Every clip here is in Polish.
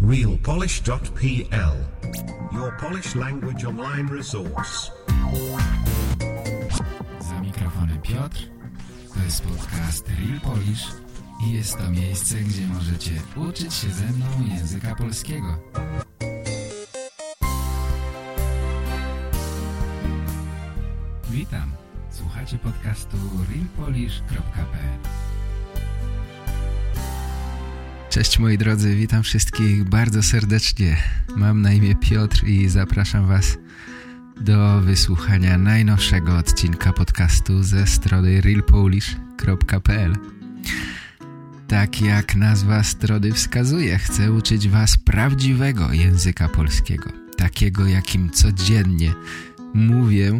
realpolish.pl Your Polish language online resource. Za mikrofonem Piotr. To jest podcast Real Polish i jest to miejsce, gdzie możecie uczyć się ze mną języka polskiego. Witam. Słuchacie podcastu realpolish.pl Cześć moi drodzy, witam wszystkich bardzo serdecznie. Mam na imię Piotr i zapraszam Was do wysłuchania najnowszego odcinka podcastu ze strony realpolish.pl Tak jak nazwa strony wskazuje, chcę uczyć Was prawdziwego języka polskiego. Takiego, jakim codziennie mówię,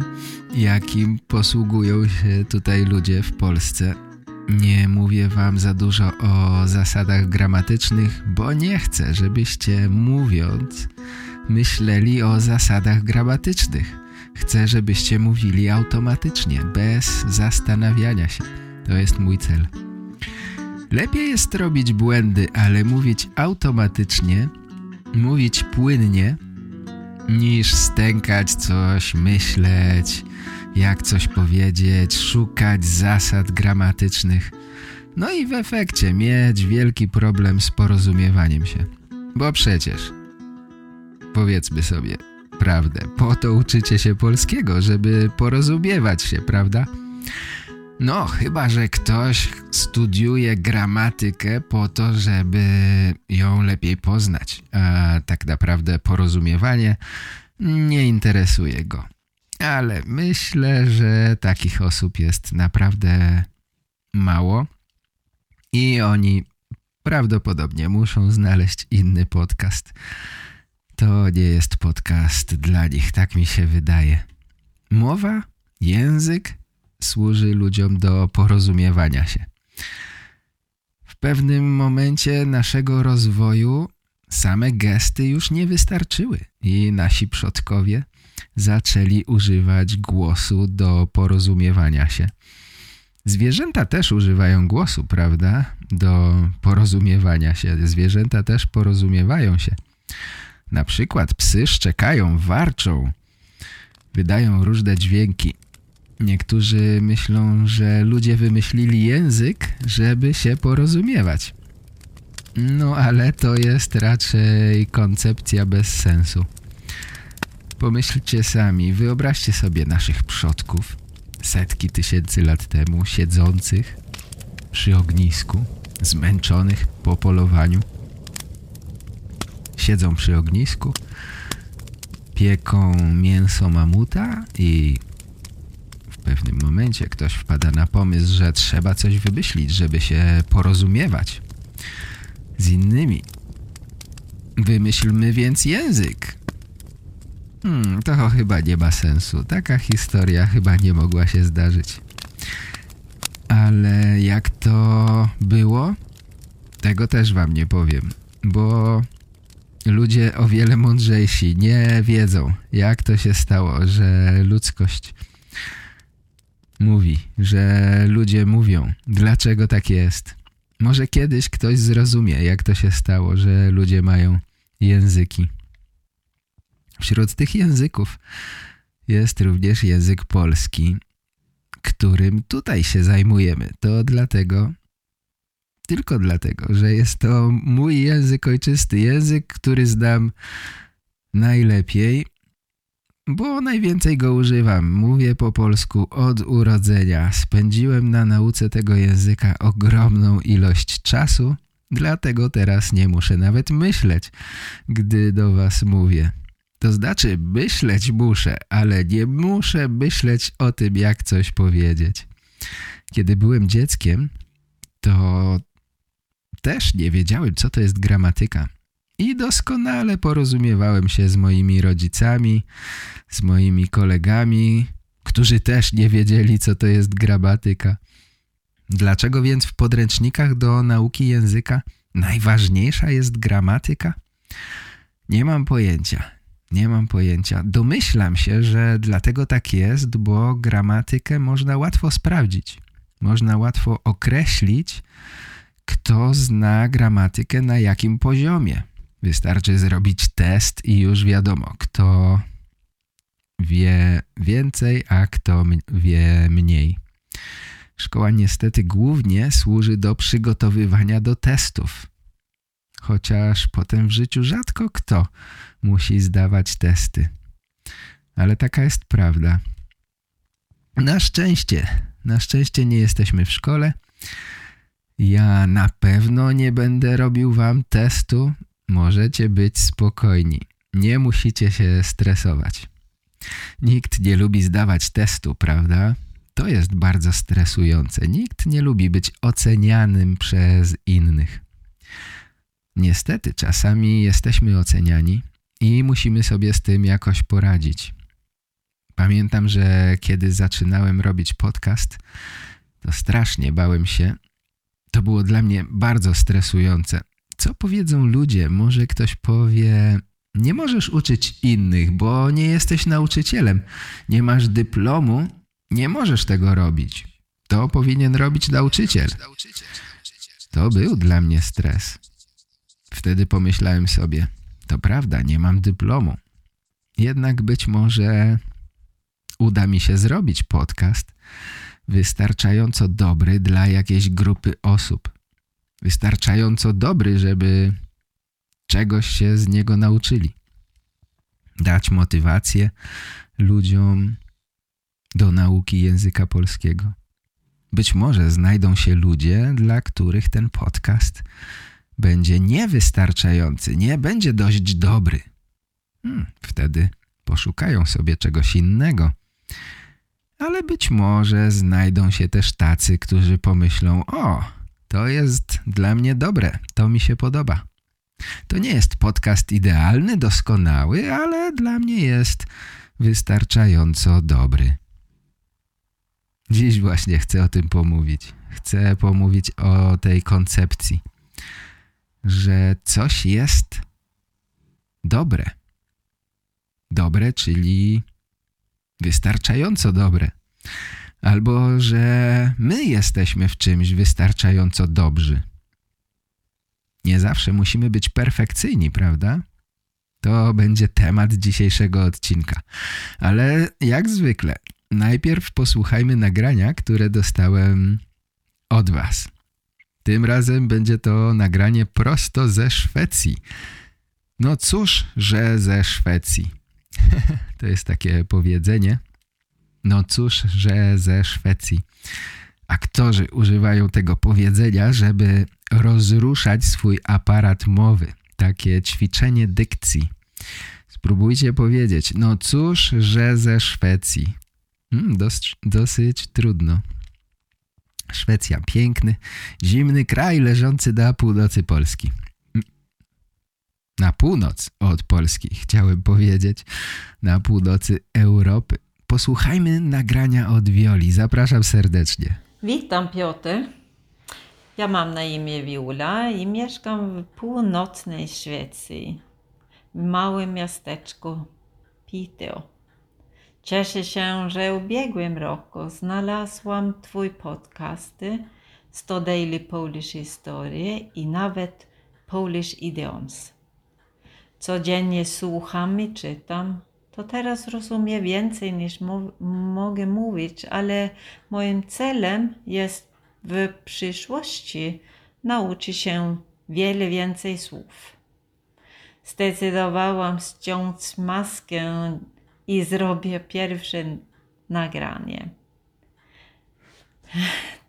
jakim posługują się tutaj ludzie w Polsce. Nie mówię wam za dużo o zasadach gramatycznych, bo nie chcę, żebyście mówiąc myśleli o zasadach gramatycznych. Chcę, żebyście mówili automatycznie, bez zastanawiania się. To jest mój cel. Lepiej jest robić błędy, ale mówić automatycznie, mówić płynnie, niż stękać coś, myśleć, jak coś powiedzieć, szukać zasad gramatycznych. No i w efekcie mieć wielki problem z porozumiewaniem się. Bo przecież, powiedzmy sobie prawdę, po to uczycie się polskiego, żeby porozumiewać się, prawda? No, chyba, że ktoś studiuje gramatykę po to, żeby ją lepiej poznać, a tak naprawdę porozumiewanie nie interesuje go. Ale myślę, że takich osób jest naprawdę mało i oni prawdopodobnie muszą znaleźć inny podcast. To nie jest podcast dla nich, tak mi się wydaje. Mowa, język służy ludziom do porozumiewania się. W pewnym momencie naszego rozwoju same gesty już nie wystarczyły i nasi przodkowie zaczęli używać głosu do porozumiewania się. Zwierzęta też używają głosu, prawda? Do porozumiewania się. Zwierzęta też porozumiewają się. Na przykład psy szczekają, warczą, wydają różne dźwięki. Niektórzy myślą, że ludzie wymyślili język, żeby się porozumiewać. No ale to jest raczej koncepcja bez sensu. Pomyślcie sami, wyobraźcie sobie naszych przodków setki tysięcy lat temu siedzących przy ognisku, zmęczonych po polowaniu. Siedzą przy ognisku, pieką mięso mamuta i w pewnym momencie ktoś wpada na pomysł, że trzeba coś wymyślić, żeby się porozumiewać z innymi. Wymyślmy więc język. Hmm, to chyba nie ma sensu. Taka historia chyba nie mogła się zdarzyć. Ale jak to było? Tego też wam nie powiem, bo ludzie o wiele mądrzejsi nie wiedzą, jak to się stało, że ludzkość mówi, że ludzie mówią, dlaczego tak jest. Może kiedyś ktoś zrozumie, jak to się stało, że ludzie mają języki. Wśród tych języków jest również język polski, którym tutaj się zajmujemy. To dlatego, tylko dlatego, że jest to mój język ojczysty, język, który znam najlepiej, bo najwięcej go używam. Mówię po polsku od urodzenia. Spędziłem na nauce tego języka ogromną ilość czasu, dlatego teraz nie muszę nawet myśleć, gdy do was mówię. To znaczy myśleć muszę, ale nie muszę myśleć o tym, jak coś powiedzieć. Kiedy byłem dzieckiem, to też nie wiedziałem, co to jest gramatyka. I doskonale porozumiewałem się z moimi rodzicami, z moimi kolegami, którzy też nie wiedzieli, co to jest gramatyka. Dlaczego więc w podręcznikach do nauki języka najważniejsza jest gramatyka? Nie mam pojęcia. Nie mam pojęcia. Domyślam się, że dlatego tak jest, bo gramatykę można łatwo sprawdzić. Można łatwo określić, kto zna gramatykę na jakim poziomie. Wystarczy zrobić test i już wiadomo, kto wie więcej, a kto wie mniej. Szkoła niestety głównie służy do przygotowywania do testów. Chociaż potem w życiu rzadko kto musi zdawać testy. Ale taka jest prawda. Na szczęście, na szczęście nie jesteśmy w szkole. Ja na pewno nie będę robił wam testu. Możecie być spokojni. Nie musicie się stresować. Nikt nie lubi zdawać testu, prawda? To jest bardzo stresujące. Nikt nie lubi być ocenianym przez innych. Niestety czasami jesteśmy oceniani i musimy sobie z tym jakoś poradzić. Pamiętam, że kiedy zaczynałem robić podcast, to strasznie bałem się. To było dla mnie bardzo stresujące. Co powiedzą ludzie? Może ktoś powie, nie możesz uczyć innych, bo nie jesteś nauczycielem. Nie masz dyplomu, nie możesz tego robić. To powinien robić nauczyciel. To był dla mnie stres. Wtedy pomyślałem sobie, to prawda, nie mam dyplomu. Jednak być może uda mi się zrobić podcast wystarczająco dobry dla jakiejś grupy osób. Wystarczająco dobry, żeby czegoś się z niego nauczyli. Dać motywację ludziom do nauki języka polskiego. Być może znajdą się ludzie, dla których ten podcast będzie niewystarczający, nie będzie dość dobry. Hmm, wtedy poszukają sobie czegoś innego. Ale być może znajdą się też tacy, którzy pomyślą, o, to jest dla mnie dobre, to mi się podoba. To nie jest podcast idealny, doskonały, ale dla mnie jest wystarczająco dobry. Dziś właśnie chcę o tym pomówić. Chcę pomówić o tej koncepcji, że coś jest dobre. Dobre, czyli wystarczająco dobre. Albo że my jesteśmy w czymś wystarczająco dobrzy. Nie zawsze musimy być perfekcyjni, prawda? To będzie temat dzisiejszego odcinka. Ale jak zwykle, najpierw posłuchajmy nagrania, które dostałem od Was. Tym razem będzie to nagranie prosto ze Szwecji. No cóż, że ze Szwecji. to jest takie powiedzenie. No cóż, że ze Szwecji. Aktorzy używają tego powiedzenia, żeby rozruszać swój aparat mowy. Takie ćwiczenie dykcji. Spróbujcie powiedzieć, no cóż, że ze Szwecji. Hmm, dos dosyć trudno. Szwecja, piękny, zimny kraj leżący na północy Polski. Na północ od Polski, chciałem powiedzieć. Na północy Europy. Posłuchajmy nagrania od Wioli. Zapraszam serdecznie. Witam Piotr. Ja mam na imię Wiola i mieszkam w północnej Szwecji, w małym miasteczku Piteå. Cieszę się, że w ubiegłym roku znalazłam Twój podcast 100 Daily Polish Historie i nawet Polish Idioms. Codziennie słucham i czytam to teraz rozumiem więcej niż mo mogę mówić, ale moim celem jest w przyszłości nauczyć się wiele więcej słów. Zdecydowałam ściąć maskę i zrobię pierwsze nagranie.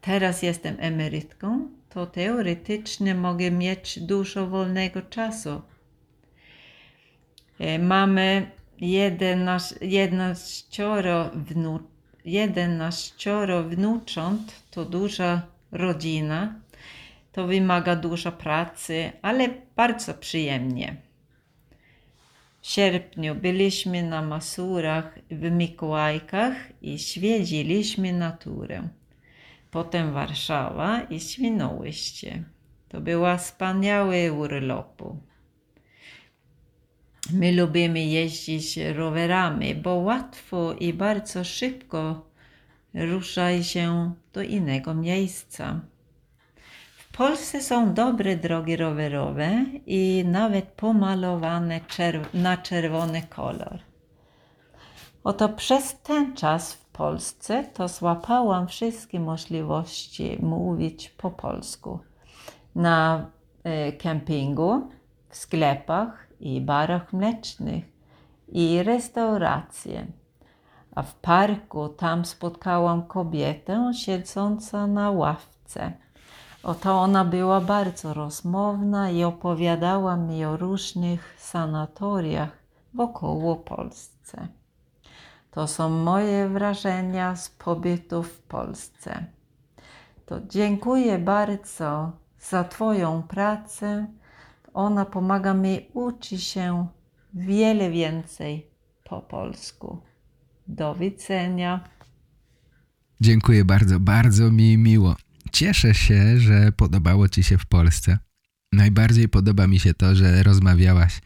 Teraz jestem emerytką, to teoretycznie mogę mieć dużo wolnego czasu. E, mamy jedenaścioro, wnu, jedenaścioro wnucząt to duża rodzina. To wymaga dużo pracy, ale bardzo przyjemnie. Sierpniu byliśmy na Masurach w Mikołajkach i świedziliśmy naturę. Potem Warszawa i Świnoujście. To była wspaniały urlopu. My lubimy jeździć rowerami, bo łatwo i bardzo szybko ruszaj się do innego miejsca. W Polsce są dobre drogi rowerowe i nawet pomalowane czerw na czerwony kolor. Oto przez ten czas w Polsce to złapałam wszystkie możliwości mówić po polsku. Na y, kempingu, w sklepach i barach mlecznych i restauracje. A w parku tam spotkałam kobietę siedzącą na ławce. Oto ona była bardzo rozmowna i opowiadała mi o różnych sanatoriach wokoło Polsce. To są moje wrażenia z pobytu w Polsce. To dziękuję bardzo za Twoją pracę. Ona pomaga mi uczyć się wiele więcej po polsku. Do widzenia. Dziękuję bardzo, bardzo mi miło. Cieszę się, że podobało Ci się w Polsce. Najbardziej podoba mi się to, że rozmawiałaś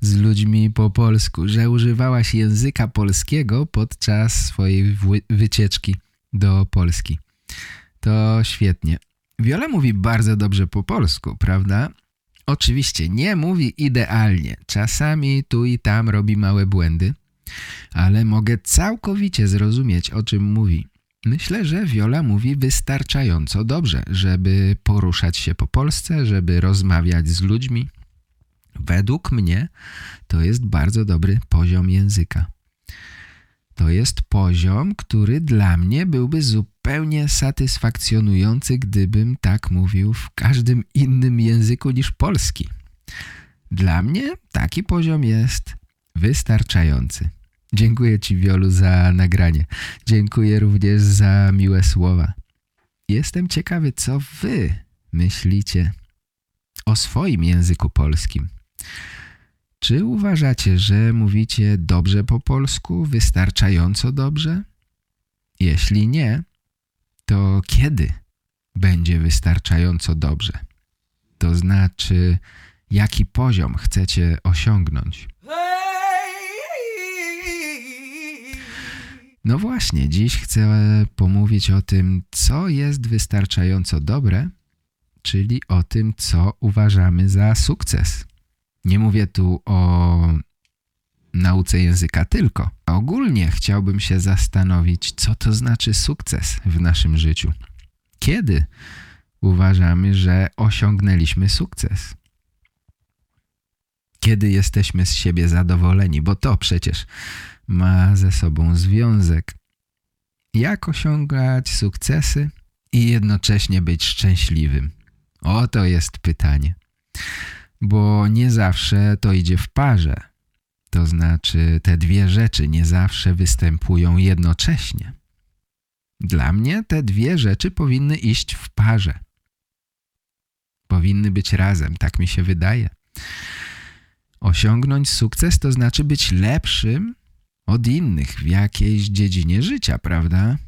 z ludźmi po polsku, że używałaś języka polskiego podczas swojej wycieczki do Polski. To świetnie. Wiola mówi bardzo dobrze po polsku, prawda? Oczywiście nie mówi idealnie. Czasami tu i tam robi małe błędy, ale mogę całkowicie zrozumieć, o czym mówi. Myślę, że Wiola mówi wystarczająco dobrze, żeby poruszać się po Polsce, żeby rozmawiać z ludźmi. Według mnie to jest bardzo dobry poziom języka. To jest poziom, który dla mnie byłby zupełnie satysfakcjonujący, gdybym tak mówił w każdym innym języku niż polski. Dla mnie taki poziom jest wystarczający. Dziękuję Ci, Wiolu, za nagranie. Dziękuję również za miłe słowa. Jestem ciekawy, co Wy myślicie o swoim języku polskim. Czy uważacie, że mówicie dobrze po polsku, wystarczająco dobrze? Jeśli nie, to kiedy będzie wystarczająco dobrze? To znaczy, jaki poziom chcecie osiągnąć? No właśnie, dziś chcę pomówić o tym, co jest wystarczająco dobre, czyli o tym, co uważamy za sukces. Nie mówię tu o nauce języka tylko. Ogólnie chciałbym się zastanowić, co to znaczy sukces w naszym życiu. Kiedy uważamy, że osiągnęliśmy sukces? Kiedy jesteśmy z siebie zadowoleni, bo to przecież ma ze sobą związek. Jak osiągać sukcesy i jednocześnie być szczęśliwym? Oto jest pytanie. Bo nie zawsze to idzie w parze. To znaczy te dwie rzeczy nie zawsze występują jednocześnie. Dla mnie te dwie rzeczy powinny iść w parze. Powinny być razem, tak mi się wydaje. Osiągnąć sukces to znaczy być lepszym od innych w jakiejś dziedzinie życia, prawda?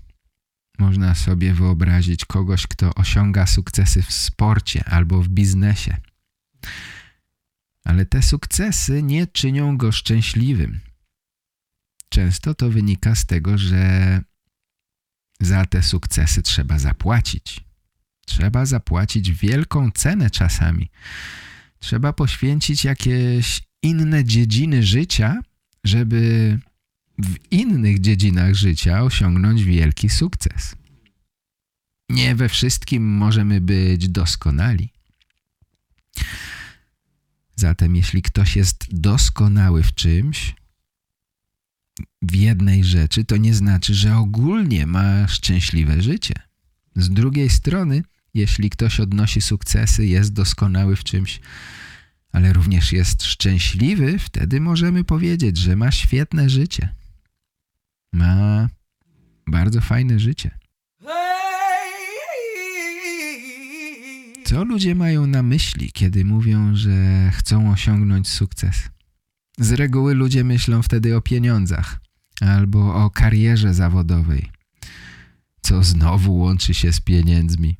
Można sobie wyobrazić kogoś, kto osiąga sukcesy w sporcie albo w biznesie. Ale te sukcesy nie czynią go szczęśliwym. Często to wynika z tego, że za te sukcesy trzeba zapłacić. Trzeba zapłacić wielką cenę czasami. Trzeba poświęcić jakieś inne dziedziny życia, żeby w innych dziedzinach życia osiągnąć wielki sukces. Nie we wszystkim możemy być doskonali. Zatem jeśli ktoś jest doskonały w czymś, w jednej rzeczy, to nie znaczy, że ogólnie ma szczęśliwe życie. Z drugiej strony, jeśli ktoś odnosi sukcesy, jest doskonały w czymś, ale również jest szczęśliwy, wtedy możemy powiedzieć, że ma świetne życie ma bardzo fajne życie. Co ludzie mają na myśli, kiedy mówią, że chcą osiągnąć sukces? Z reguły ludzie myślą wtedy o pieniądzach albo o karierze zawodowej, co znowu łączy się z pieniędzmi.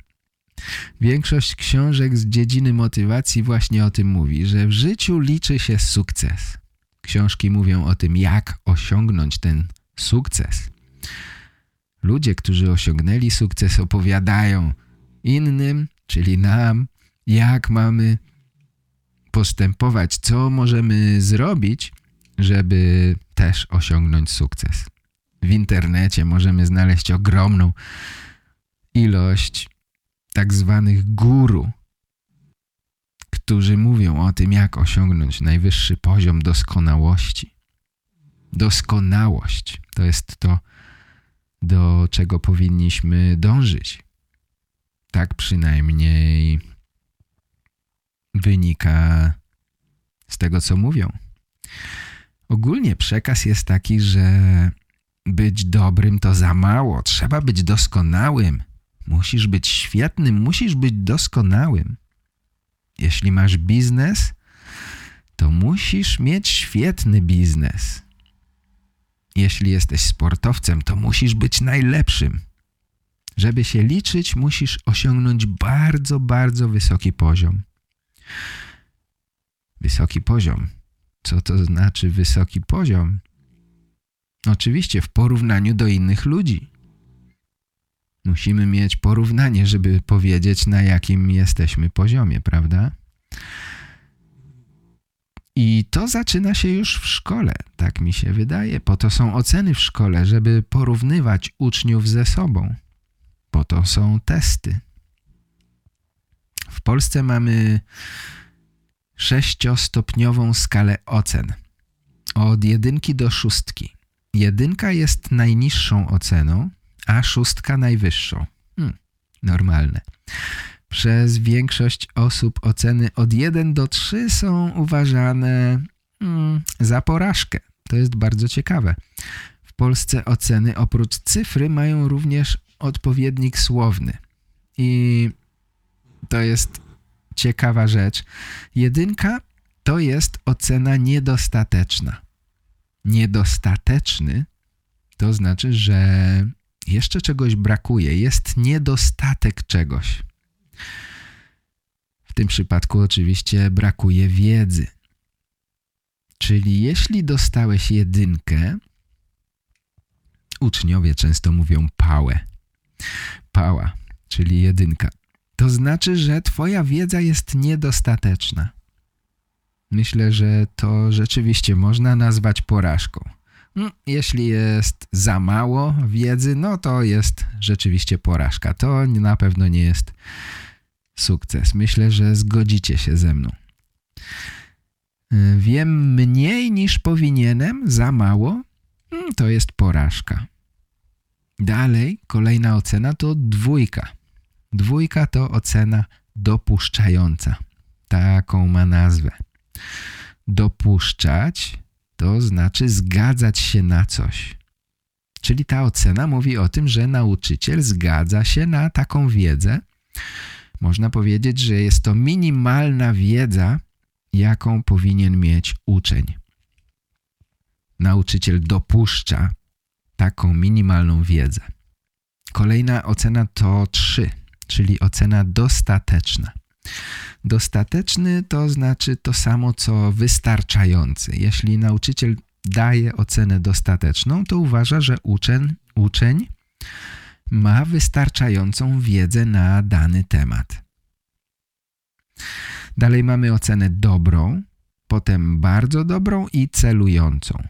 Większość książek z dziedziny motywacji właśnie o tym mówi, że w życiu liczy się sukces. Książki mówią o tym, jak osiągnąć ten sukces. Ludzie, którzy osiągnęli sukces opowiadają innym, czyli nam, jak mamy postępować, co możemy zrobić, żeby też osiągnąć sukces. W internecie możemy znaleźć ogromną ilość tak zwanych guru, którzy mówią o tym, jak osiągnąć najwyższy poziom doskonałości. Doskonałość to jest to, do czego powinniśmy dążyć. Tak przynajmniej wynika z tego, co mówią. Ogólnie przekaz jest taki, że być dobrym to za mało. Trzeba być doskonałym. Musisz być świetnym, musisz być doskonałym. Jeśli masz biznes, to musisz mieć świetny biznes. Jeśli jesteś sportowcem, to musisz być najlepszym. Żeby się liczyć, musisz osiągnąć bardzo, bardzo wysoki poziom. Wysoki poziom. Co to znaczy wysoki poziom? Oczywiście w porównaniu do innych ludzi. Musimy mieć porównanie, żeby powiedzieć na jakim jesteśmy poziomie, prawda? I to zaczyna się już w szkole, tak mi się wydaje. Po to są oceny w szkole, żeby porównywać uczniów ze sobą. Po to są testy. W Polsce mamy sześciostopniową skalę ocen. Od jedynki do szóstki. Jedynka jest najniższą oceną, a szóstka najwyższą. Hmm, normalne. Przez większość osób oceny od 1 do 3 są uważane hmm, za porażkę. To jest bardzo ciekawe. W Polsce oceny oprócz cyfry mają również odpowiednik słowny. I to jest ciekawa rzecz. Jedynka to jest ocena niedostateczna. Niedostateczny to znaczy, że jeszcze czegoś brakuje, jest niedostatek czegoś. W tym przypadku oczywiście brakuje wiedzy. Czyli jeśli dostałeś jedynkę, uczniowie często mówią pałę. Pała, czyli jedynka. To znaczy, że twoja wiedza jest niedostateczna. Myślę, że to rzeczywiście można nazwać porażką. Mm, jeśli jest za mało wiedzy, no to jest rzeczywiście porażka. To na pewno nie jest sukces. Myślę, że zgodzicie się ze mną. Y, wiem mniej niż powinienem, za mało, mm, to jest porażka. Dalej, kolejna ocena to dwójka. Dwójka to ocena dopuszczająca. Taką ma nazwę. Dopuszczać to znaczy zgadzać się na coś. Czyli ta ocena mówi o tym, że nauczyciel zgadza się na taką wiedzę. Można powiedzieć, że jest to minimalna wiedza, jaką powinien mieć uczeń. Nauczyciel dopuszcza taką minimalną wiedzę. Kolejna ocena to 3, czyli ocena dostateczna. Dostateczny to znaczy to samo co wystarczający. Jeśli nauczyciel daje ocenę dostateczną, to uważa, że uczeń, uczeń ma wystarczającą wiedzę na dany temat. Dalej mamy ocenę dobrą, potem bardzo dobrą i celującą.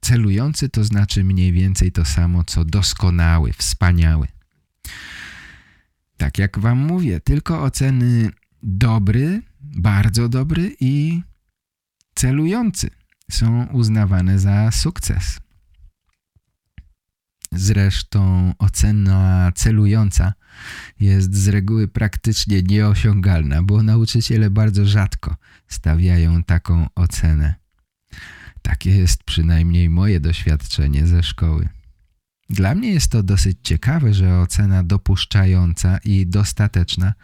Celujący to znaczy mniej więcej to samo co doskonały, wspaniały. Tak jak wam mówię, tylko oceny dobry, bardzo dobry i celujący są uznawane za sukces. Zresztą ocena celująca jest z reguły praktycznie nieosiągalna, bo nauczyciele bardzo rzadko stawiają taką ocenę. Takie jest przynajmniej moje doświadczenie ze szkoły. Dla mnie jest to dosyć ciekawe, że ocena dopuszczająca i dostateczna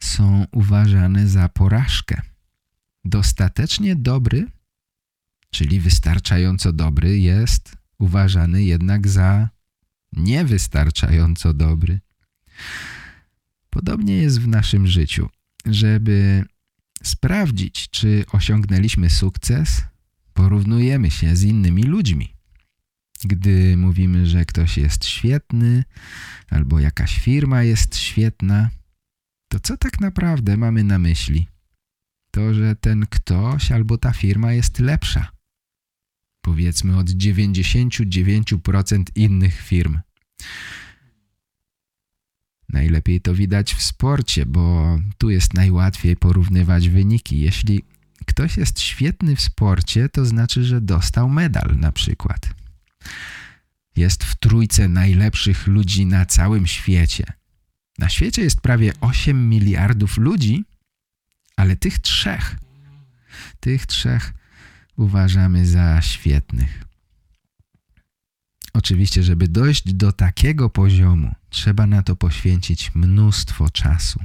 są uważane za porażkę. Dostatecznie dobry, czyli wystarczająco dobry, jest uważany jednak za niewystarczająco dobry. Podobnie jest w naszym życiu. Żeby sprawdzić, czy osiągnęliśmy sukces, porównujemy się z innymi ludźmi. Gdy mówimy, że ktoś jest świetny albo jakaś firma jest świetna, to co tak naprawdę mamy na myśli? To, że ten ktoś albo ta firma jest lepsza. Powiedzmy od 99% innych firm. Najlepiej to widać w sporcie, bo tu jest najłatwiej porównywać wyniki. Jeśli ktoś jest świetny w sporcie, to znaczy, że dostał medal na przykład. Jest w trójce najlepszych ludzi na całym świecie. Na świecie jest prawie 8 miliardów ludzi, ale tych trzech, tych trzech uważamy za świetnych. Oczywiście, żeby dojść do takiego poziomu, trzeba na to poświęcić mnóstwo czasu.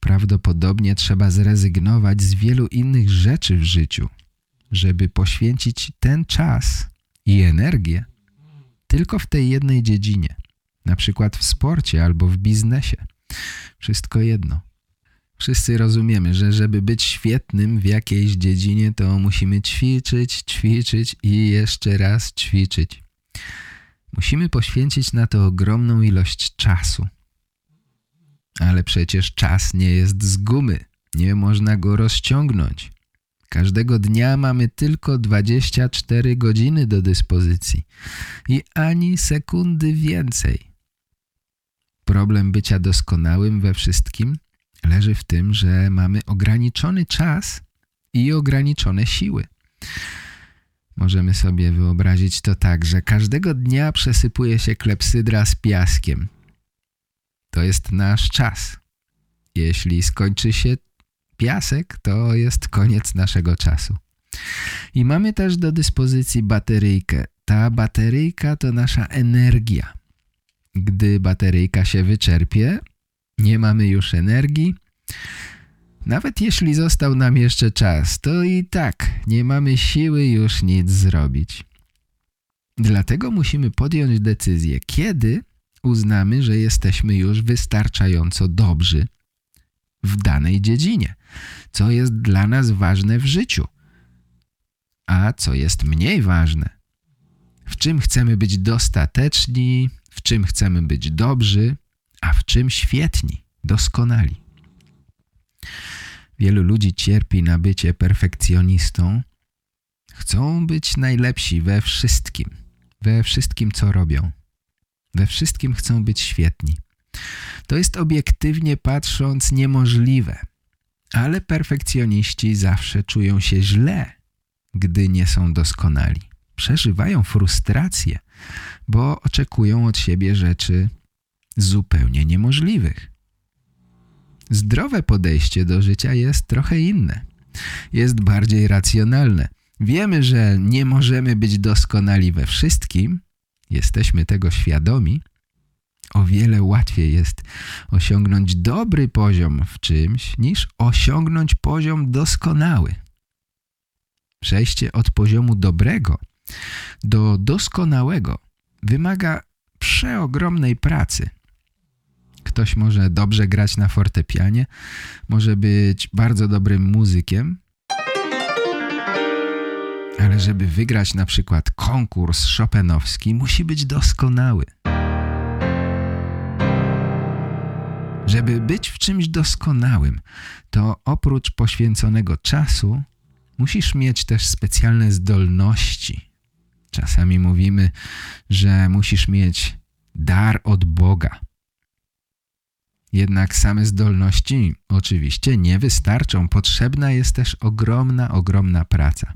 Prawdopodobnie trzeba zrezygnować z wielu innych rzeczy w życiu, żeby poświęcić ten czas i energię tylko w tej jednej dziedzinie, na przykład w sporcie albo w biznesie. Wszystko jedno. Wszyscy rozumiemy, że żeby być świetnym w jakiejś dziedzinie, to musimy ćwiczyć, ćwiczyć i jeszcze raz ćwiczyć. Musimy poświęcić na to ogromną ilość czasu. Ale przecież czas nie jest z gumy. Nie można go rozciągnąć. Każdego dnia mamy tylko 24 godziny do dyspozycji i ani sekundy więcej. Problem bycia doskonałym we wszystkim leży w tym, że mamy ograniczony czas i ograniczone siły. Możemy sobie wyobrazić to tak, że każdego dnia przesypuje się klepsydra z piaskiem. To jest nasz czas. Jeśli skończy się piasek, to jest koniec naszego czasu. I mamy też do dyspozycji bateryjkę. Ta bateryjka to nasza energia. Gdy bateryjka się wyczerpie, nie mamy już energii, nawet jeśli został nam jeszcze czas, to i tak nie mamy siły już nic zrobić. Dlatego musimy podjąć decyzję, kiedy uznamy, że jesteśmy już wystarczająco dobrzy w danej dziedzinie, co jest dla nas ważne w życiu, a co jest mniej ważne. W czym chcemy być dostateczni, w czym chcemy być dobrzy, a w czym świetni, doskonali. Wielu ludzi cierpi na bycie perfekcjonistą. Chcą być najlepsi we wszystkim, we wszystkim co robią. We wszystkim chcą być świetni. To jest obiektywnie patrząc niemożliwe, ale perfekcjoniści zawsze czują się źle, gdy nie są doskonali. Przeżywają frustrację, bo oczekują od siebie rzeczy zupełnie niemożliwych. Zdrowe podejście do życia jest trochę inne. Jest bardziej racjonalne. Wiemy, że nie możemy być doskonali we wszystkim, jesteśmy tego świadomi, o wiele łatwiej jest osiągnąć dobry poziom w czymś, niż osiągnąć poziom doskonały. Przejście od poziomu dobrego do doskonałego wymaga przeogromnej pracy. Ktoś może dobrze grać na fortepianie, może być bardzo dobrym muzykiem, ale żeby wygrać na przykład konkurs Chopinowski, musi być doskonały. Żeby być w czymś doskonałym, to oprócz poświęconego czasu musisz mieć też specjalne zdolności. Czasami mówimy, że musisz mieć dar od Boga. Jednak same zdolności oczywiście nie wystarczą. Potrzebna jest też ogromna, ogromna praca.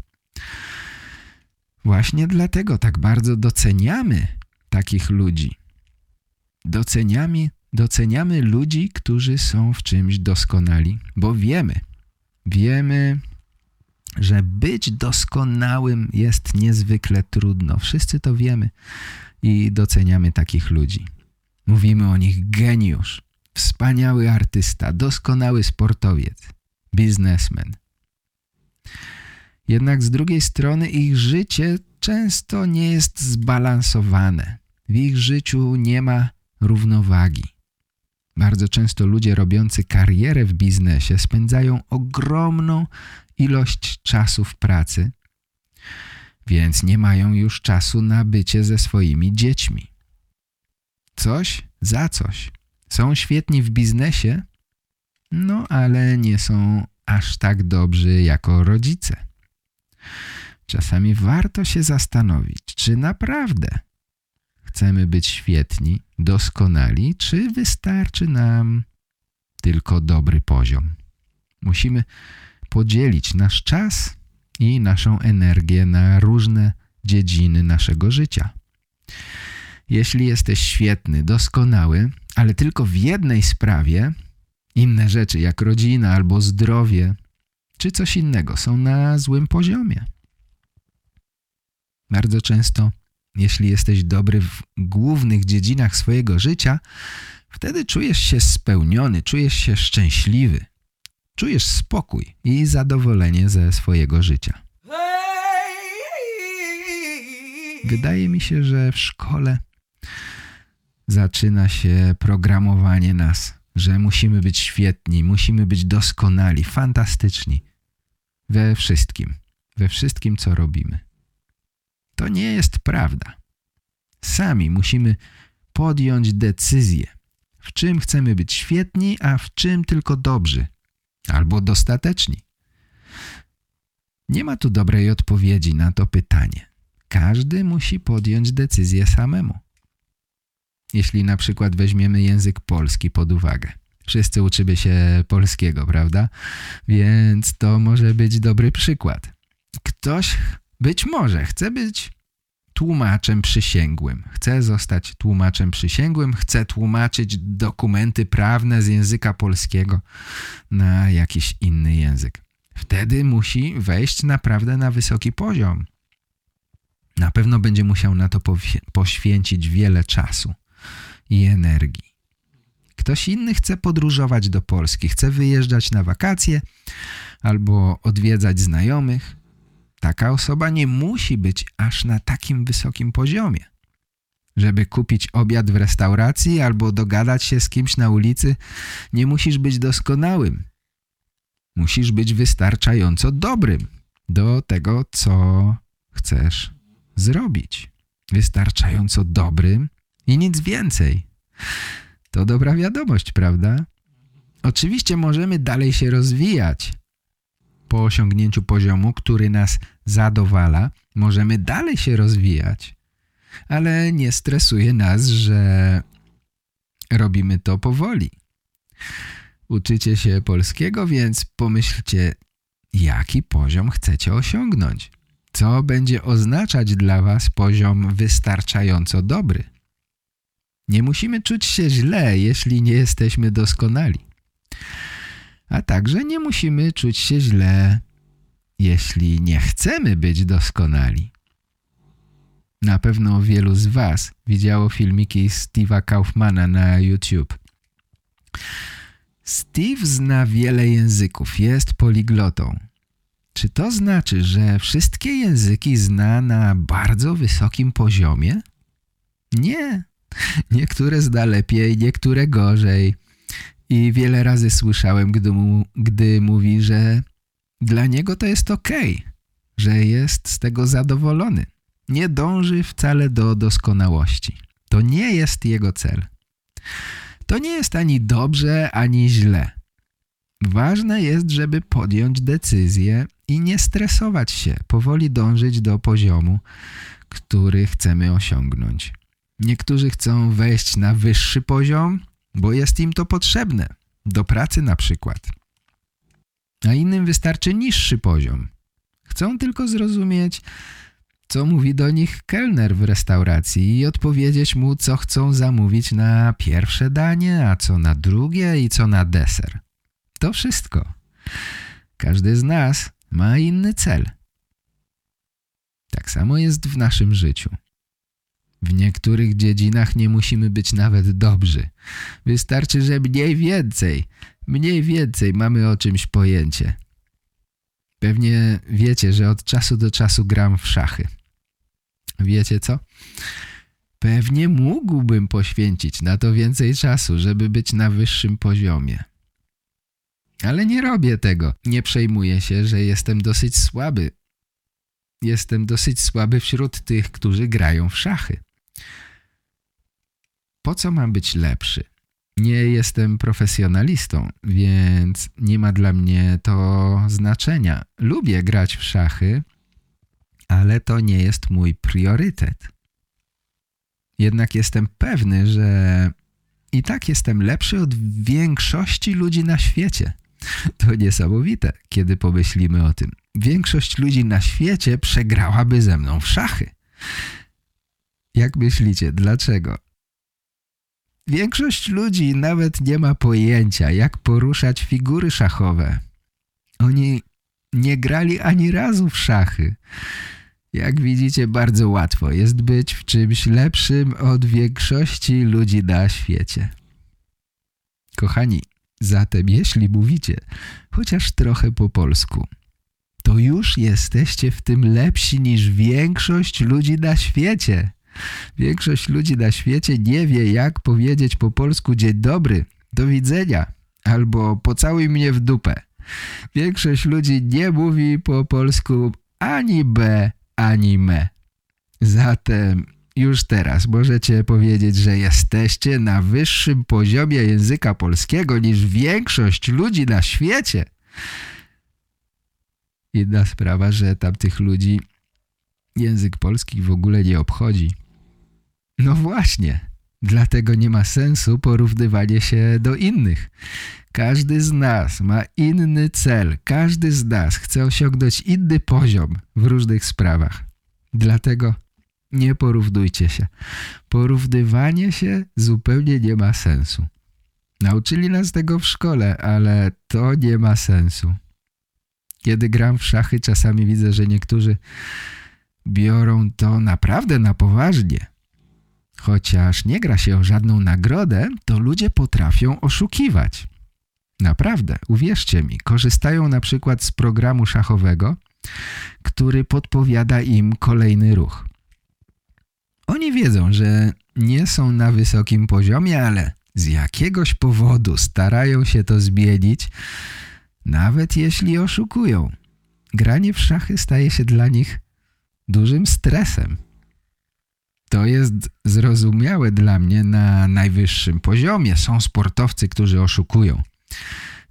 Właśnie dlatego tak bardzo doceniamy takich ludzi. Doceniamy, doceniamy ludzi, którzy są w czymś doskonali, bo wiemy, wiemy, że być doskonałym jest niezwykle trudno. Wszyscy to wiemy i doceniamy takich ludzi. Mówimy o nich geniusz, Wspaniały artysta, doskonały sportowiec, biznesmen. Jednak z drugiej strony ich życie często nie jest zbalansowane. W ich życiu nie ma równowagi. Bardzo często ludzie robiący karierę w biznesie spędzają ogromną ilość czasu w pracy, więc nie mają już czasu na bycie ze swoimi dziećmi. Coś za coś. Są świetni w biznesie, no ale nie są aż tak dobrzy jako rodzice. Czasami warto się zastanowić, czy naprawdę chcemy być świetni, doskonali, czy wystarczy nam tylko dobry poziom. Musimy podzielić nasz czas i naszą energię na różne dziedziny naszego życia. Jeśli jesteś świetny, doskonały, ale tylko w jednej sprawie, inne rzeczy jak rodzina albo zdrowie, czy coś innego są na złym poziomie. Bardzo często, jeśli jesteś dobry w głównych dziedzinach swojego życia, wtedy czujesz się spełniony, czujesz się szczęśliwy, czujesz spokój i zadowolenie ze swojego życia. Wydaje mi się, że w szkole zaczyna się programowanie nas, że musimy być świetni, musimy być doskonali, fantastyczni we wszystkim, we wszystkim, co robimy. To nie jest prawda. Sami musimy podjąć decyzję, w czym chcemy być świetni, a w czym tylko dobrzy albo dostateczni. Nie ma tu dobrej odpowiedzi na to pytanie. Każdy musi podjąć decyzję samemu. Jeśli na przykład weźmiemy język polski pod uwagę. Wszyscy uczymy się polskiego, prawda? Więc to może być dobry przykład. Ktoś być może chce być tłumaczem przysięgłym. Chce zostać tłumaczem przysięgłym, chce tłumaczyć dokumenty prawne z języka polskiego na jakiś inny język. Wtedy musi wejść naprawdę na wysoki poziom. Na pewno będzie musiał na to poświęcić wiele czasu i energii. Ktoś inny chce podróżować do Polski, chce wyjeżdżać na wakacje albo odwiedzać znajomych. Taka osoba nie musi być aż na takim wysokim poziomie. Żeby kupić obiad w restauracji albo dogadać się z kimś na ulicy, nie musisz być doskonałym. Musisz być wystarczająco dobrym do tego, co chcesz zrobić. Wystarczająco dobrym i nic więcej. To dobra wiadomość, prawda? Oczywiście możemy dalej się rozwijać. Po osiągnięciu poziomu, który nas zadowala, możemy dalej się rozwijać. Ale nie stresuje nas, że robimy to powoli. Uczycie się polskiego, więc pomyślcie, jaki poziom chcecie osiągnąć. Co będzie oznaczać dla Was poziom wystarczająco dobry? Nie musimy czuć się źle, jeśli nie jesteśmy doskonali. A także nie musimy czuć się źle, jeśli nie chcemy być doskonali. Na pewno wielu z Was widziało filmiki Steve'a Kaufmana na YouTube. Steve zna wiele języków, jest poliglotą. Czy to znaczy, że wszystkie języki zna na bardzo wysokim poziomie? Nie. Niektóre zda lepiej, niektóre gorzej. I wiele razy słyszałem, gdy, mu, gdy mówi, że dla niego to jest ok, że jest z tego zadowolony. Nie dąży wcale do doskonałości. To nie jest jego cel. To nie jest ani dobrze, ani źle. Ważne jest, żeby podjąć decyzję i nie stresować się, powoli dążyć do poziomu, który chcemy osiągnąć. Niektórzy chcą wejść na wyższy poziom, bo jest im to potrzebne, do pracy na przykład. A innym wystarczy niższy poziom. Chcą tylko zrozumieć, co mówi do nich kelner w restauracji i odpowiedzieć mu, co chcą zamówić na pierwsze danie, a co na drugie i co na deser. To wszystko. Każdy z nas ma inny cel. Tak samo jest w naszym życiu. W niektórych dziedzinach nie musimy być nawet dobrzy. Wystarczy, że mniej więcej, mniej więcej mamy o czymś pojęcie. Pewnie wiecie, że od czasu do czasu gram w szachy. Wiecie co? Pewnie mógłbym poświęcić na to więcej czasu, żeby być na wyższym poziomie. Ale nie robię tego. Nie przejmuję się, że jestem dosyć słaby. Jestem dosyć słaby wśród tych, którzy grają w szachy. Po co mam być lepszy? Nie jestem profesjonalistą, więc nie ma dla mnie to znaczenia. Lubię grać w szachy, ale to nie jest mój priorytet. Jednak jestem pewny, że i tak jestem lepszy od większości ludzi na świecie. To niesamowite, kiedy pomyślimy o tym. Większość ludzi na świecie przegrałaby ze mną w szachy. Jak myślicie, dlaczego? Większość ludzi nawet nie ma pojęcia, jak poruszać figury szachowe. Oni nie grali ani razu w szachy. Jak widzicie, bardzo łatwo jest być w czymś lepszym od większości ludzi na świecie. Kochani, zatem jeśli mówicie chociaż trochę po polsku, to już jesteście w tym lepsi niż większość ludzi na świecie. Większość ludzi na świecie nie wie, jak powiedzieć po polsku dzień dobry, do widzenia albo pocałuj mnie w dupę. Większość ludzi nie mówi po polsku ani B, ani me. Zatem już teraz możecie powiedzieć, że jesteście na wyższym poziomie języka polskiego niż większość ludzi na świecie. Jedna sprawa, że tamtych ludzi język polski w ogóle nie obchodzi. Właśnie, dlatego nie ma sensu porównywanie się do innych. Każdy z nas ma inny cel, każdy z nas chce osiągnąć inny poziom w różnych sprawach. Dlatego nie porównujcie się. Porównywanie się zupełnie nie ma sensu. Nauczyli nas tego w szkole, ale to nie ma sensu. Kiedy gram w szachy, czasami widzę, że niektórzy biorą to naprawdę na poważnie. Chociaż nie gra się o żadną nagrodę, to ludzie potrafią oszukiwać. Naprawdę, uwierzcie mi, korzystają na przykład z programu szachowego, który podpowiada im kolejny ruch. Oni wiedzą, że nie są na wysokim poziomie, ale z jakiegoś powodu starają się to zmienić, nawet jeśli oszukują. Granie w szachy staje się dla nich dużym stresem. To jest zrozumiałe dla mnie na najwyższym poziomie. Są sportowcy, którzy oszukują.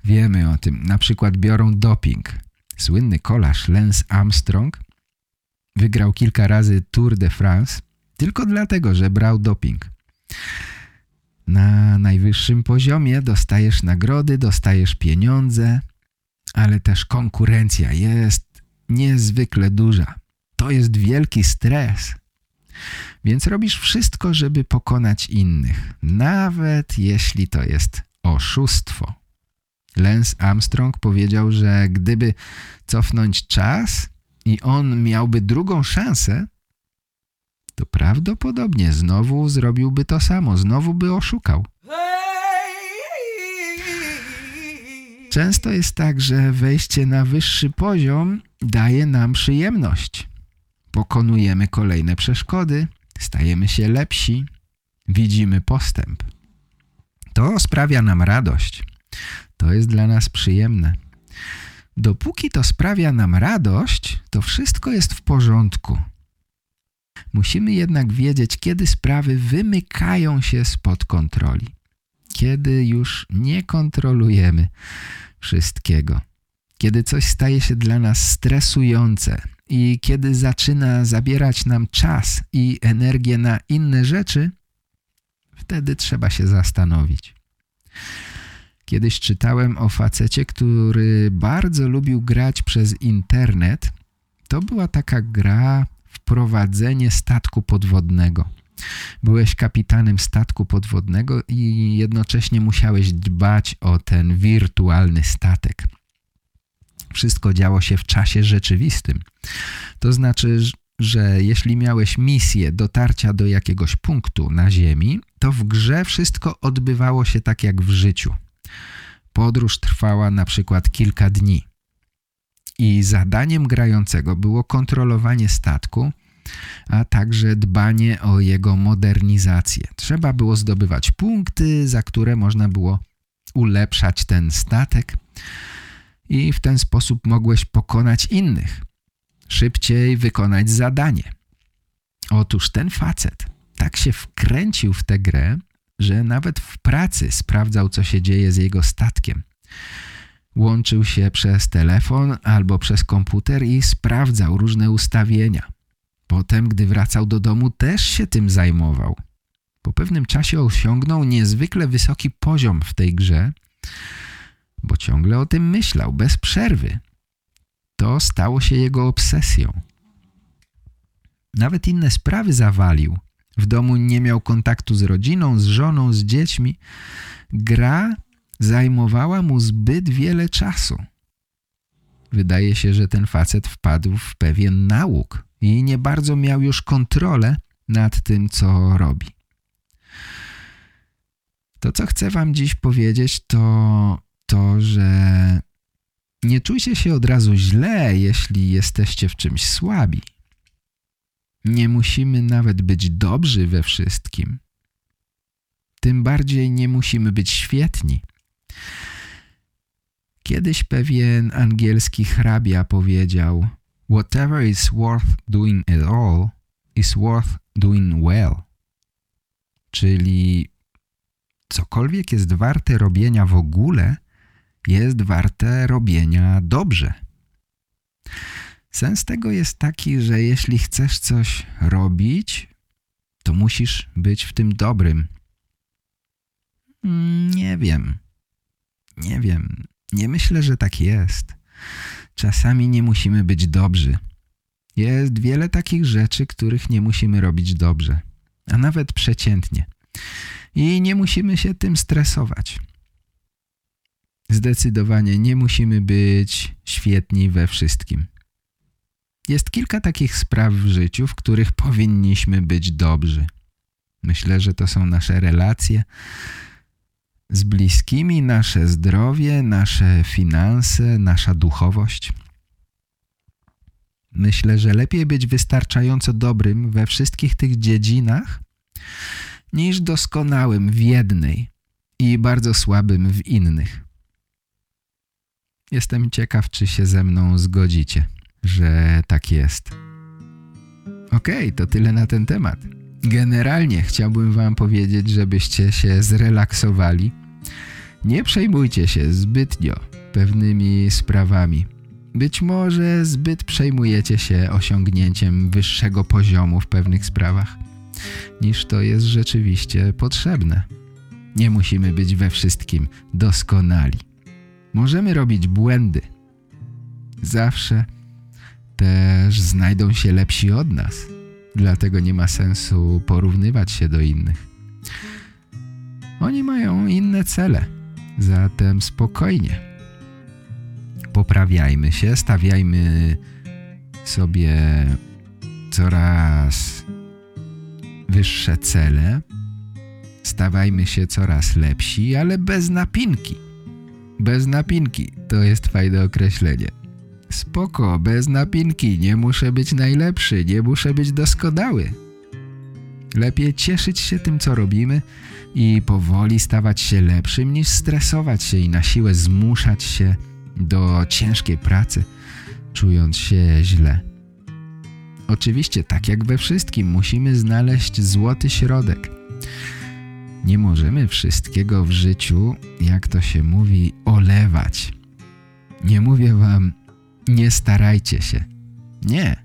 Wiemy o tym. Na przykład biorą doping. Słynny kolarz Lance Armstrong wygrał kilka razy Tour de France tylko dlatego, że brał doping. Na najwyższym poziomie dostajesz nagrody, dostajesz pieniądze, ale też konkurencja jest niezwykle duża. To jest wielki stres. Więc robisz wszystko, żeby pokonać innych, nawet jeśli to jest oszustwo. Lance Armstrong powiedział, że gdyby cofnąć czas i on miałby drugą szansę, to prawdopodobnie znowu zrobiłby to samo, znowu by oszukał. Często jest tak, że wejście na wyższy poziom daje nam przyjemność. Pokonujemy kolejne przeszkody, stajemy się lepsi, widzimy postęp. To sprawia nam radość. To jest dla nas przyjemne. Dopóki to sprawia nam radość, to wszystko jest w porządku. Musimy jednak wiedzieć, kiedy sprawy wymykają się spod kontroli. Kiedy już nie kontrolujemy wszystkiego. Kiedy coś staje się dla nas stresujące i kiedy zaczyna zabierać nam czas i energię na inne rzeczy, wtedy trzeba się zastanowić. Kiedyś czytałem o facecie, który bardzo lubił grać przez internet. To była taka gra wprowadzenie statku podwodnego. Byłeś kapitanem statku podwodnego i jednocześnie musiałeś dbać o ten wirtualny statek. Wszystko działo się w czasie rzeczywistym. To znaczy, że jeśli miałeś misję dotarcia do jakiegoś punktu na Ziemi, to w grze wszystko odbywało się tak jak w życiu. Podróż trwała na przykład kilka dni. I zadaniem grającego było kontrolowanie statku, a także dbanie o jego modernizację. Trzeba było zdobywać punkty, za które można było ulepszać ten statek i w ten sposób mogłeś pokonać innych, szybciej wykonać zadanie. Otóż ten facet tak się wkręcił w tę grę, że nawet w pracy sprawdzał, co się dzieje z jego statkiem. Łączył się przez telefon albo przez komputer i sprawdzał różne ustawienia. Potem, gdy wracał do domu, też się tym zajmował. Po pewnym czasie osiągnął niezwykle wysoki poziom w tej grze, bo ciągle o tym myślał, bez przerwy. To stało się jego obsesją. Nawet inne sprawy zawalił. W domu nie miał kontaktu z rodziną, z żoną, z dziećmi. Gra zajmowała mu zbyt wiele czasu. Wydaje się, że ten facet wpadł w pewien nałóg i nie bardzo miał już kontrolę nad tym, co robi. To, co chcę wam dziś powiedzieć, to to, że nie czujcie się od razu źle, jeśli jesteście w czymś słabi. Nie musimy nawet być dobrzy we wszystkim. Tym bardziej nie musimy być świetni. Kiedyś pewien angielski hrabia powiedział Whatever is worth doing at all is worth doing well. Czyli cokolwiek jest warte robienia w ogóle, jest warte robienia dobrze. Sens tego jest taki, że jeśli chcesz coś robić, to musisz być w tym dobrym. Nie wiem. Nie wiem. Nie myślę, że tak jest. Czasami nie musimy być dobrzy. Jest wiele takich rzeczy, których nie musimy robić dobrze, a nawet przeciętnie. I nie musimy się tym stresować. Zdecydowanie nie musimy być świetni we wszystkim. Jest kilka takich spraw w życiu, w których powinniśmy być dobrzy. Myślę, że to są nasze relacje z bliskimi, nasze zdrowie, nasze finanse, nasza duchowość. Myślę, że lepiej być wystarczająco dobrym we wszystkich tych dziedzinach, niż doskonałym w jednej i bardzo słabym w innych. Jestem ciekaw, czy się ze mną zgodzicie, że tak jest. Okej, okay, to tyle na ten temat. Generalnie chciałbym wam powiedzieć, żebyście się zrelaksowali. Nie przejmujcie się zbytnio pewnymi sprawami. Być może zbyt przejmujecie się osiągnięciem wyższego poziomu w pewnych sprawach, niż to jest rzeczywiście potrzebne. Nie musimy być we wszystkim doskonali. Możemy robić błędy. Zawsze też znajdą się lepsi od nas. Dlatego nie ma sensu porównywać się do innych. Oni mają inne cele. Zatem spokojnie. Poprawiajmy się, stawiajmy sobie coraz wyższe cele, stawajmy się coraz lepsi, ale bez napinki. Bez napinki to jest fajne określenie. Spoko, bez napinki, nie muszę być najlepszy, nie muszę być doskonały. Lepiej cieszyć się tym, co robimy i powoli stawać się lepszym, niż stresować się i na siłę zmuszać się do ciężkiej pracy, czując się źle. Oczywiście, tak jak we wszystkim, musimy znaleźć złoty środek. Nie możemy wszystkiego w życiu, jak to się mówi, olewać. Nie mówię wam, nie starajcie się. Nie.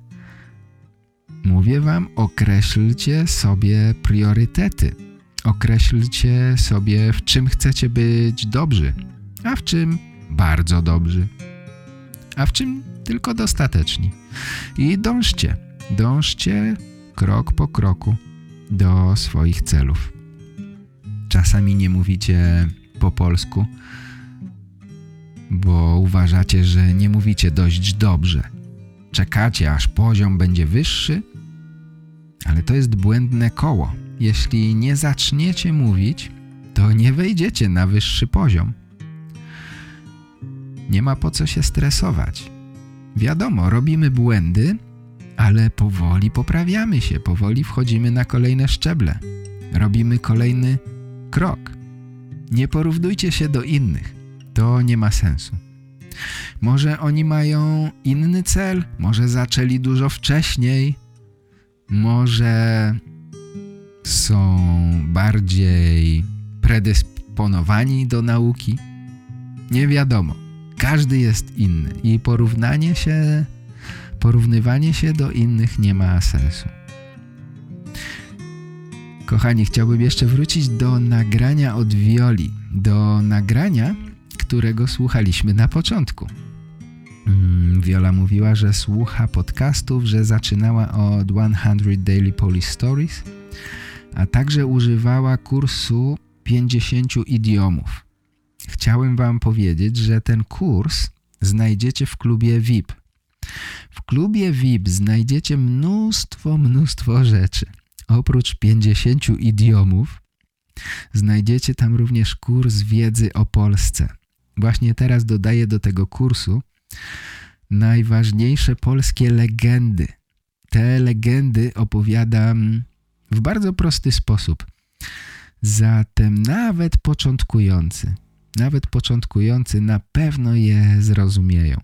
Mówię wam, określcie sobie priorytety. Określcie sobie, w czym chcecie być dobrzy, a w czym bardzo dobrzy, a w czym tylko dostateczni. I dążcie, dążcie krok po kroku do swoich celów. Czasami nie mówicie po polsku, bo uważacie, że nie mówicie dość dobrze. Czekacie, aż poziom będzie wyższy, ale to jest błędne koło. Jeśli nie zaczniecie mówić, to nie wejdziecie na wyższy poziom. Nie ma po co się stresować. Wiadomo, robimy błędy, ale powoli poprawiamy się, powoli wchodzimy na kolejne szczeble. Robimy kolejny krok. Nie porównujcie się do innych. To nie ma sensu. Może oni mają inny cel, może zaczęli dużo wcześniej, może są bardziej predysponowani do nauki? Nie wiadomo. Każdy jest inny i porównanie się, porównywanie się do innych nie ma sensu. Kochani, chciałbym jeszcze wrócić do nagrania od Violi, do nagrania, którego słuchaliśmy na początku. Mm, Viola mówiła, że słucha podcastów, że zaczynała od 100 Daily Polish Stories, a także używała kursu 50 idiomów. Chciałem wam powiedzieć, że ten kurs znajdziecie w klubie VIP. W klubie VIP znajdziecie mnóstwo, mnóstwo rzeczy. Oprócz 50 idiomów znajdziecie tam również kurs wiedzy o Polsce. Właśnie teraz dodaję do tego kursu najważniejsze polskie legendy. Te legendy opowiadam w bardzo prosty sposób. Zatem nawet początkujący, nawet początkujący na pewno je zrozumieją.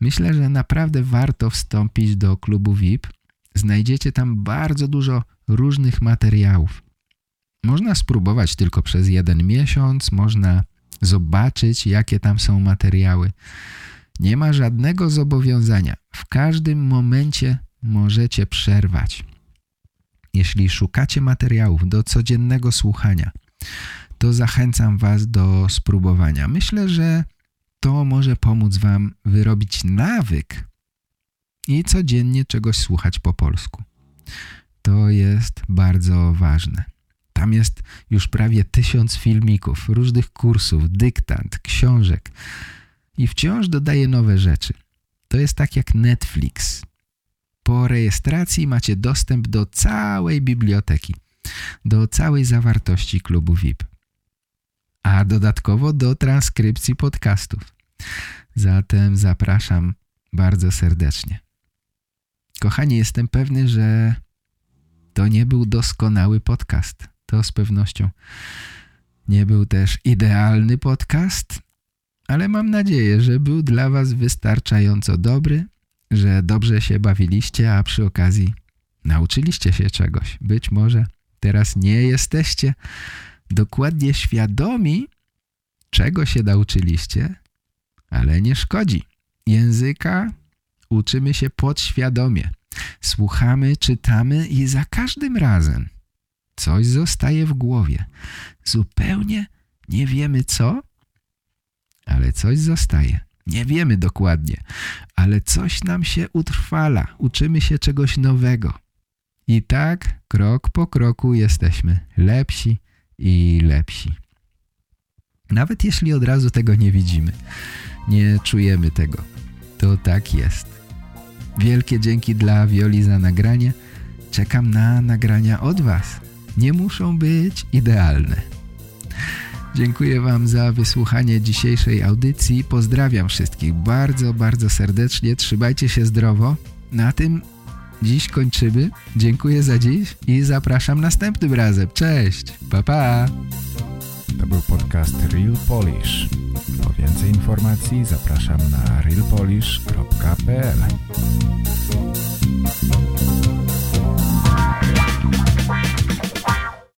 Myślę, że naprawdę warto wstąpić do klubu VIP. Znajdziecie tam bardzo dużo różnych materiałów. Można spróbować tylko przez jeden miesiąc, można zobaczyć, jakie tam są materiały. Nie ma żadnego zobowiązania. W każdym momencie możecie przerwać. Jeśli szukacie materiałów do codziennego słuchania, to zachęcam Was do spróbowania. Myślę, że to może pomóc Wam wyrobić nawyk i codziennie czegoś słuchać po polsku. To jest bardzo ważne. Tam jest już prawie tysiąc filmików, różnych kursów, dyktant, książek i wciąż dodaje nowe rzeczy. To jest tak jak Netflix. Po rejestracji macie dostęp do całej biblioteki, do całej zawartości klubu VIP, a dodatkowo do transkrypcji podcastów. Zatem zapraszam bardzo serdecznie. Kochani, jestem pewny, że to nie był doskonały podcast. To z pewnością nie był też idealny podcast, ale mam nadzieję, że był dla Was wystarczająco dobry, że dobrze się bawiliście, a przy okazji nauczyliście się czegoś. Być może teraz nie jesteście dokładnie świadomi, czego się nauczyliście, ale nie szkodzi. Języka uczymy się podświadomie. Słuchamy, czytamy i za każdym razem coś zostaje w głowie. Zupełnie nie wiemy co, ale coś zostaje. Nie wiemy dokładnie, ale coś nam się utrwala. Uczymy się czegoś nowego. I tak krok po kroku jesteśmy lepsi i lepsi. Nawet jeśli od razu tego nie widzimy, nie czujemy tego, to tak jest. Wielkie dzięki dla Wioli za nagranie. Czekam na nagrania od Was. Nie muszą być idealne. Dziękuję Wam za wysłuchanie dzisiejszej audycji. Pozdrawiam wszystkich bardzo, bardzo serdecznie. Trzymajcie się zdrowo. Na tym dziś kończymy. Dziękuję za dziś i zapraszam następnym razem. Cześć, pa pa! To był podcast Real Polish. Po więcej informacji zapraszam na realpolish.pl